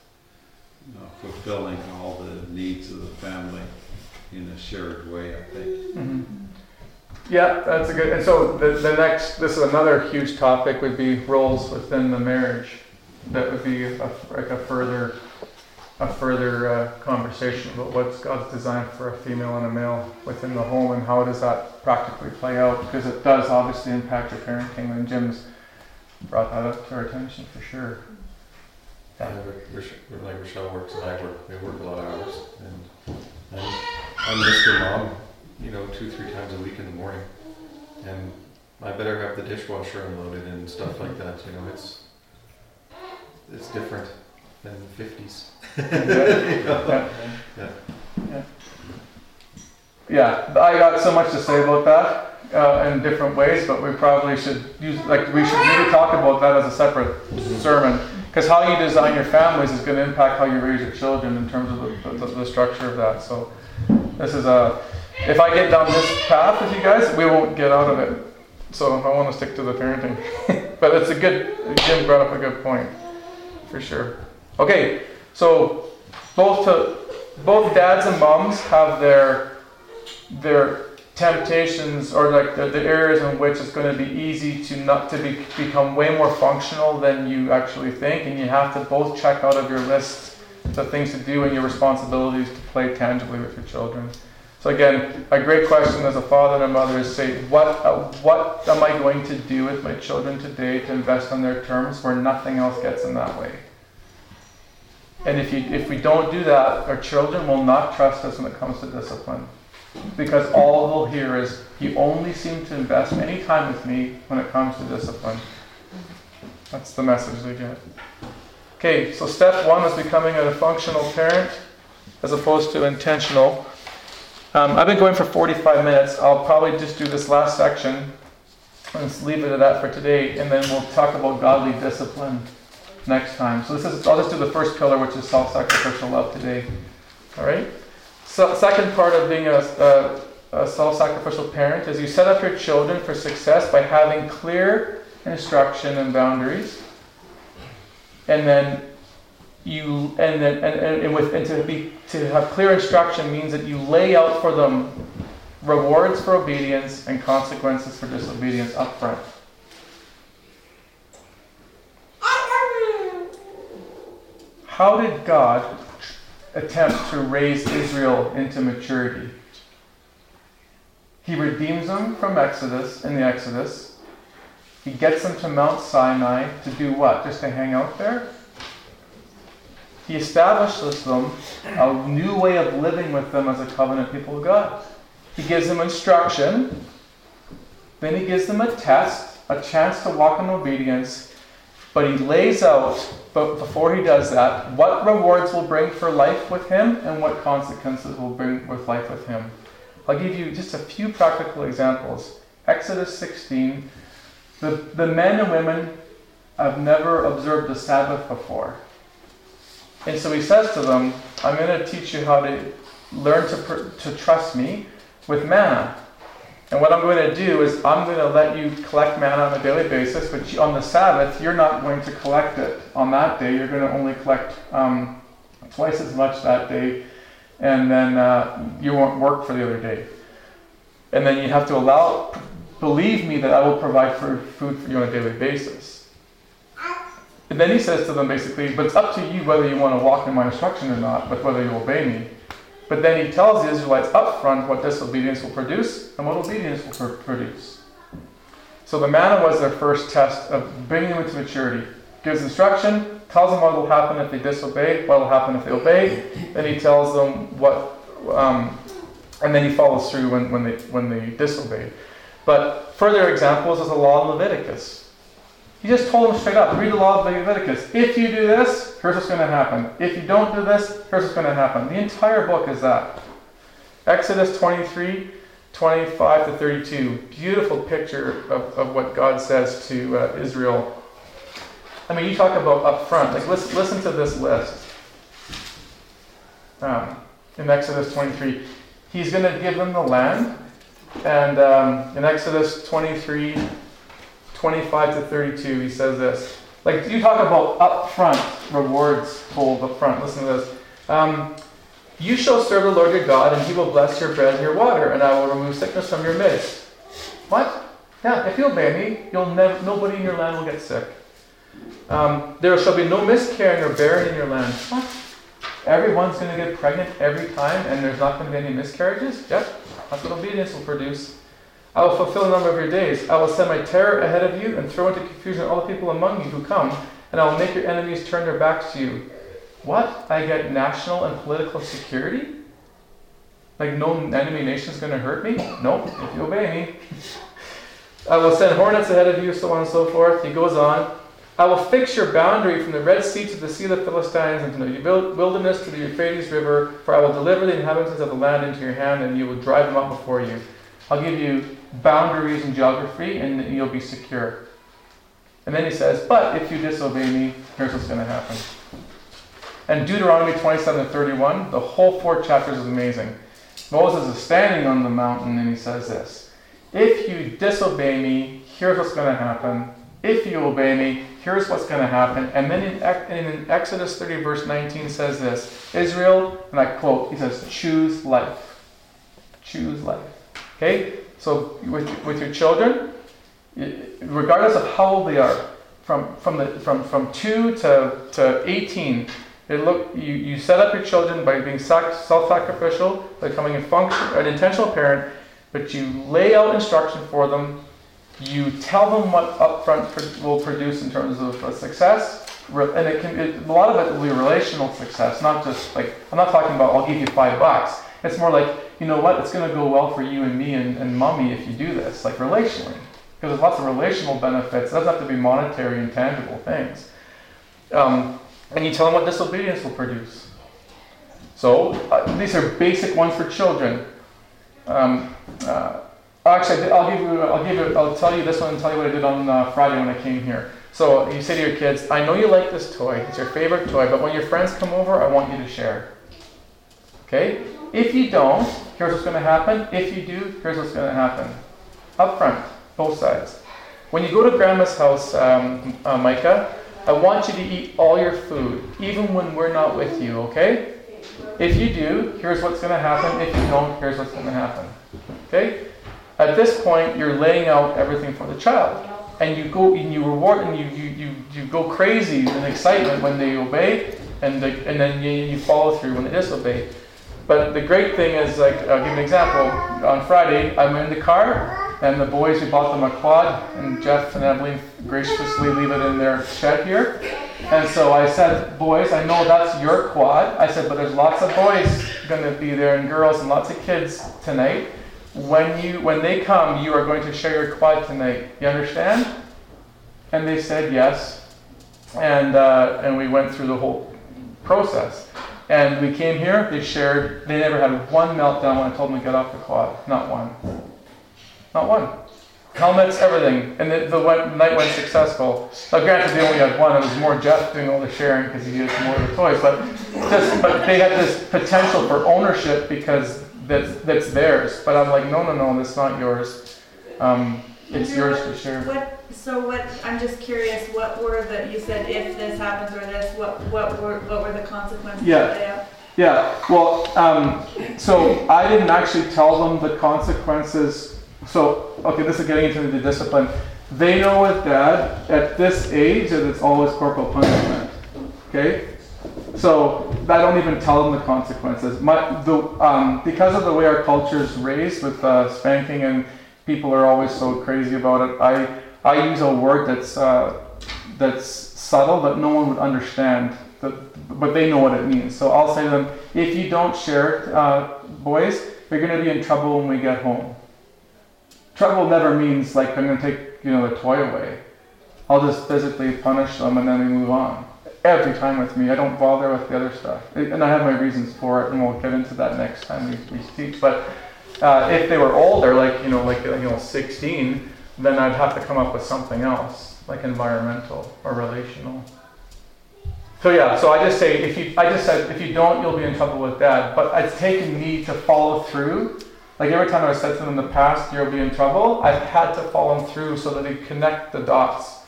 you know, fulfilling all the needs of the family in a shared way, I think. Mm-hmm. Yeah, that's a good. And so the, the next, this is another huge topic, would be roles within the marriage. That would be a, like a further, a further uh, conversation about what's God's design for a female and a male within the home, and how does that practically play out? Because it does obviously impact your parenting. And Jim's brought that up to our attention for sure. Yeah, like Rochelle works and I work, we work a lot of hours and, and I miss your mom, you know, two, three times a week in the morning. And I better have the dishwasher unloaded and stuff like that, you know, it's, it's different than the fifties. (laughs) yeah. yeah. Yeah, I got so much to say about that uh, in different ways, but we probably should use like we should maybe talk about that as a separate sermon because how you design your families is going to impact how you raise your children in terms of the, the, the structure of that. So this is a if I get down this path with you guys, we won't get out of it. So I want to stick to the parenting, (laughs) but it's a good. Jim brought up a good point for sure. Okay, so both to both dads and moms have their their temptations or like the, the areas in which it's going to be easy to not to be, become way more functional than you actually think and you have to both check out of your list the things to do and your responsibilities to play tangibly with your children so again a great question as a father and a mother is say what uh, what am i going to do with my children today to invest on their terms where nothing else gets in that way and if you if we don't do that our children will not trust us when it comes to discipline because all they'll hear is, you only seem to invest any time with me when it comes to discipline. That's the message they get. Okay, so step one is becoming a functional parent as opposed to intentional. Um, I've been going for 45 minutes. I'll probably just do this last section and leave it at that for today, and then we'll talk about godly discipline next time. So this is I'll just do the first pillar, which is self-sacrificial love today. All right. So, second part of being a, a, a self-sacrificial parent is you set up your children for success by having clear instruction and boundaries, and then you and then and, and, and with and to be to have clear instruction means that you lay out for them rewards for obedience and consequences for disobedience up front. How did God attempt to raise Israel into maturity? He redeems them from Exodus in the Exodus. He gets them to Mount Sinai to do what? Just to hang out there? He establishes them a new way of living with them as a covenant people of God. He gives them instruction, then he gives them a test, a chance to walk in obedience, but he lays out, but before he does that, what rewards will bring for life with him and what consequences will bring with life with him. I'll give you just a few practical examples. Exodus 16, the, the men and women have never observed the Sabbath before. And so he says to them, I'm going to teach you how to learn to, to trust me with manna. And what I'm going to do is I'm going to let you collect manna on a daily basis, but on the Sabbath, you're not going to collect it on that day. You're going to only collect um, twice as much that day, and then uh, you won't work for the other day. And then you have to allow, believe me that I will provide for food for you on a daily basis. And then he says to them basically, but it's up to you whether you want to walk in my instruction or not, but whether you obey me. But then he tells the Israelites up front what disobedience will produce and what obedience will produce. So the manna was their first test of bringing them into maturity. Gives instruction, tells them what will happen if they disobey, what will happen if they obey. Then he tells them what, um, and then he follows through when, when, they, when they disobey. But further examples is the law of Leviticus. He just told them straight up read the law of Leviticus. If you do this, here's what's going to happen. If you don't do this, here's what's going to happen. The entire book is that. Exodus 23, 25 to 32. Beautiful picture of, of what God says to uh, Israel. I mean, you talk about up front. Like, listen, listen to this list. Um, in Exodus 23, He's going to give them the land. And um, in Exodus 23, 25 to 32, he says this. Like, you talk about upfront rewards told up front. Listen to this. Um, you shall serve the Lord your God, and he will bless your bread and your water, and I will remove sickness from your midst. What? Yeah, if you obey me, you'll never, nobody in your land will get sick. Um, there shall be no miscarrying or bearing in your land. What? Everyone's going to get pregnant every time, and there's not going to be any miscarriages? Yep, that's what obedience will produce. I will fulfill the number of your days. I will send my terror ahead of you and throw into confusion all the people among you who come, and I will make your enemies turn their backs to you. What? I get national and political security? Like no enemy nation is going to hurt me? Nope, if you obey me. (laughs) I will send hornets ahead of you, so on and so forth. He goes on. I will fix your boundary from the Red Sea to the Sea of the Philistines and from the wilderness to the Euphrates River, for I will deliver the inhabitants of the land into your hand, and you will drive them out before you. I'll give you boundaries and geography, and you'll be secure. And then he says, But if you disobey me, here's what's going to happen. And Deuteronomy 27 31, the whole four chapters is amazing. Moses is standing on the mountain and he says this If you disobey me, here's what's going to happen. If you obey me, here's what's going to happen. And then in, in Exodus 30, verse 19 says this Israel, and I quote, he says, choose life. Choose life. Okay? So with, with your children, regardless of how old they are, from, from, the, from, from 2 to, to 18, it look, you, you set up your children by being self-sacrificial, by becoming a function, an intentional parent, but you lay out instruction for them. You tell them what upfront will produce in terms of success, and it can it, a lot of it will be relational success, not just like I'm not talking about I'll give you five bucks. It's more like you know what, it's going to go well for you and me and, and mommy if you do this, like relationally, because there's lots of relational benefits. It doesn't have to be monetary and tangible things. Um, and you tell them what disobedience will produce. So uh, these are basic ones for children. Um, uh, actually, I'll give you, I'll give you, I'll tell you this one and tell you what I did on uh, Friday when I came here. So you say to your kids, I know you like this toy, it's your favorite toy, but when your friends come over, I want you to share. Okay? If you don't, here's what's going to happen. If you do, here's what's going to happen. Up front, both sides. When you go to grandma's house, um, uh, Micah, I want you to eat all your food, even when we're not with you, okay? If you do, here's what's going to happen. If you don't, here's what's going to happen. Okay? At this point, you're laying out everything for the child. And you go and you reward and you, you, you, you go crazy in excitement when they obey, and, the, and then you, you follow through when they disobey. But the great thing is, like, I'll give an example. On Friday, I'm in the car, and the boys, we bought them a quad, and Jeff and Evelyn graciously leave it in their shed here. And so I said, boys, I know that's your quad. I said, but there's lots of boys going to be there and girls and lots of kids tonight. When you when they come, you are going to share your quad tonight. You understand? And they said yes. And uh, and we went through the whole process. And we came here. They shared. They never had one meltdown when I told them to get off the quad. Not one. Not one helmets, everything. And the, the went, night went successful. Now, granted, they only had one. It was more Jeff doing all the sharing because he had more of the toys. But just, but they had this potential for ownership because that's that's theirs. But I'm like, no, no, no, that's not yours. Um, it's yours to share. What, so what, I'm just curious, what were the, you said if this happens or this, what, what were, what were the consequences? Yeah. Yeah. Well, um, so I didn't actually tell them the consequences so, okay, this is getting into the discipline. They know with dad at this age that it's always corporal punishment. Okay? So I don't even tell them the consequences. My, the, um, because of the way our culture is raised with uh, spanking and people are always so crazy about it, I, I use a word that's, uh, that's subtle that no one would understand, that, but they know what it means. So I'll say to them, if you don't share, uh, boys, you're going to be in trouble when we get home trouble never means like I'm going to take you know the toy away. I'll just physically punish them and then we move on. Every time with me, I don't bother with the other stuff, and I have my reasons for it, and we'll get into that next time we, we speak. But uh, if they were older, like you know, like you know, 16, then I'd have to come up with something else, like environmental or relational. So yeah, so I just say if you, I just said if you don't, you'll be in trouble with dad. But it's taken me to follow through like every time I've said to them in the past, you'll be in trouble, I've had to follow through so that they connect the dots.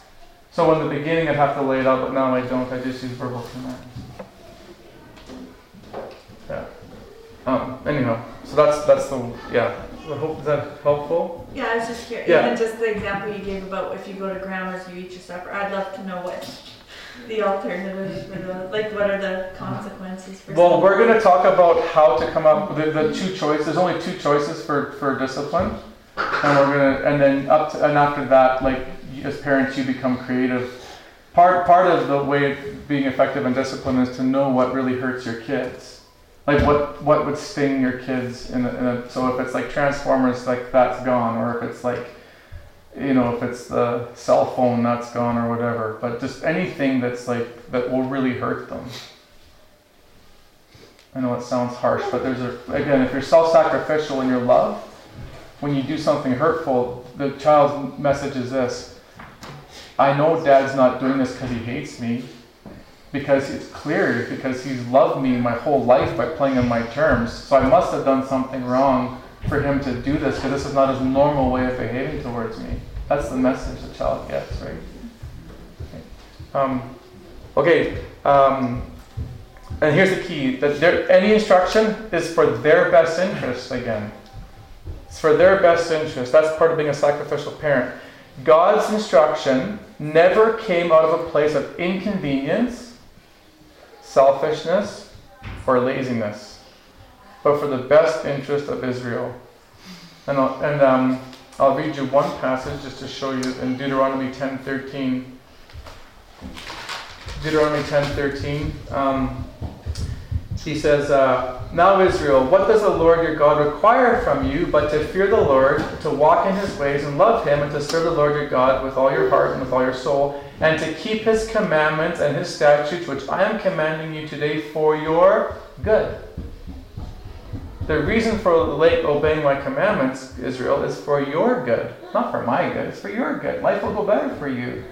So in the beginning, I'd have to lay it out, but now I don't. I just use verbal commands. Yeah. Um, anyhow, so that's that's the yeah. I hope is that helpful. Yeah, I was just curious. Yeah. Even just the example you gave about if you go to grandma's, you eat your supper. I'd love to know what the alternatives for the like. What are the consequences for? Well, we're going to talk about how to come up with the, the two choices. There's only two choices for, for discipline, and we're gonna and then up to, and after that, like as parents, you become creative. Part part of the way of being effective in discipline is to know what really hurts your kids. Like what what would sting your kids in a, in a so if it's like Transformers, like that's gone, or if it's like you know if it's the cell phone that's gone or whatever. But just anything that's like that will really hurt them. I know it sounds harsh, but there's a again, if you're self-sacrificial in your love, when you do something hurtful, the child's message is this: I know Dad's not doing this because he hates me, because it's clear because he's loved me my whole life by playing on my terms. So I must have done something wrong for him to do this because this is not his normal way of behaving towards me. That's the message the child gets, right? Okay. Um, okay. Um, and here's the key that there, any instruction is for their best interest again. It's for their best interest. That's part of being a sacrificial parent. God's instruction never came out of a place of inconvenience, selfishness, or laziness, but for the best interest of Israel. And, I'll, and um, I'll read you one passage just to show you in Deuteronomy 10:13. Deuteronomy 10:13. Um, he says, uh, Now Israel, what does the Lord your God require from you but to fear the Lord, to walk in his ways and love him, and to serve the Lord your God with all your heart and with all your soul, and to keep his commandments and his statutes, which I am commanding you today for your good. The reason for late obeying my commandments, Israel, is for your good, not for my good. It's for your good. Life will go better for you.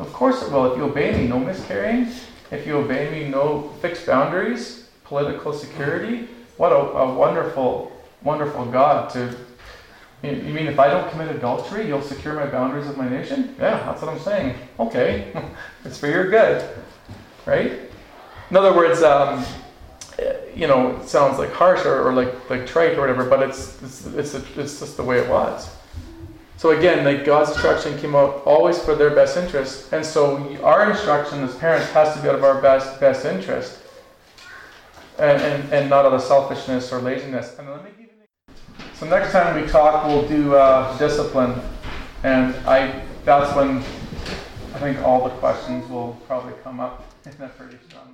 Of course it will. If you obey me, no miscarrying. If you obey me, no fixed boundaries, political security. what a, a wonderful, wonderful God to. You mean if I don't commit adultery, you'll secure my boundaries of my nation? Yeah, that's what I'm saying. Okay, (laughs) it's for your good, right? In other words, um, you know, it sounds like harsh or, or like like trite or whatever, but it's it's it's, it's just the way it was. So again, like God's instruction came out always for their best interest, and so our instruction as parents has to be out of our best best interest, and and, and not out of selfishness or laziness. So next time we talk, we'll do uh, discipline, and I that's when I think all the questions will probably come up in pretty strong.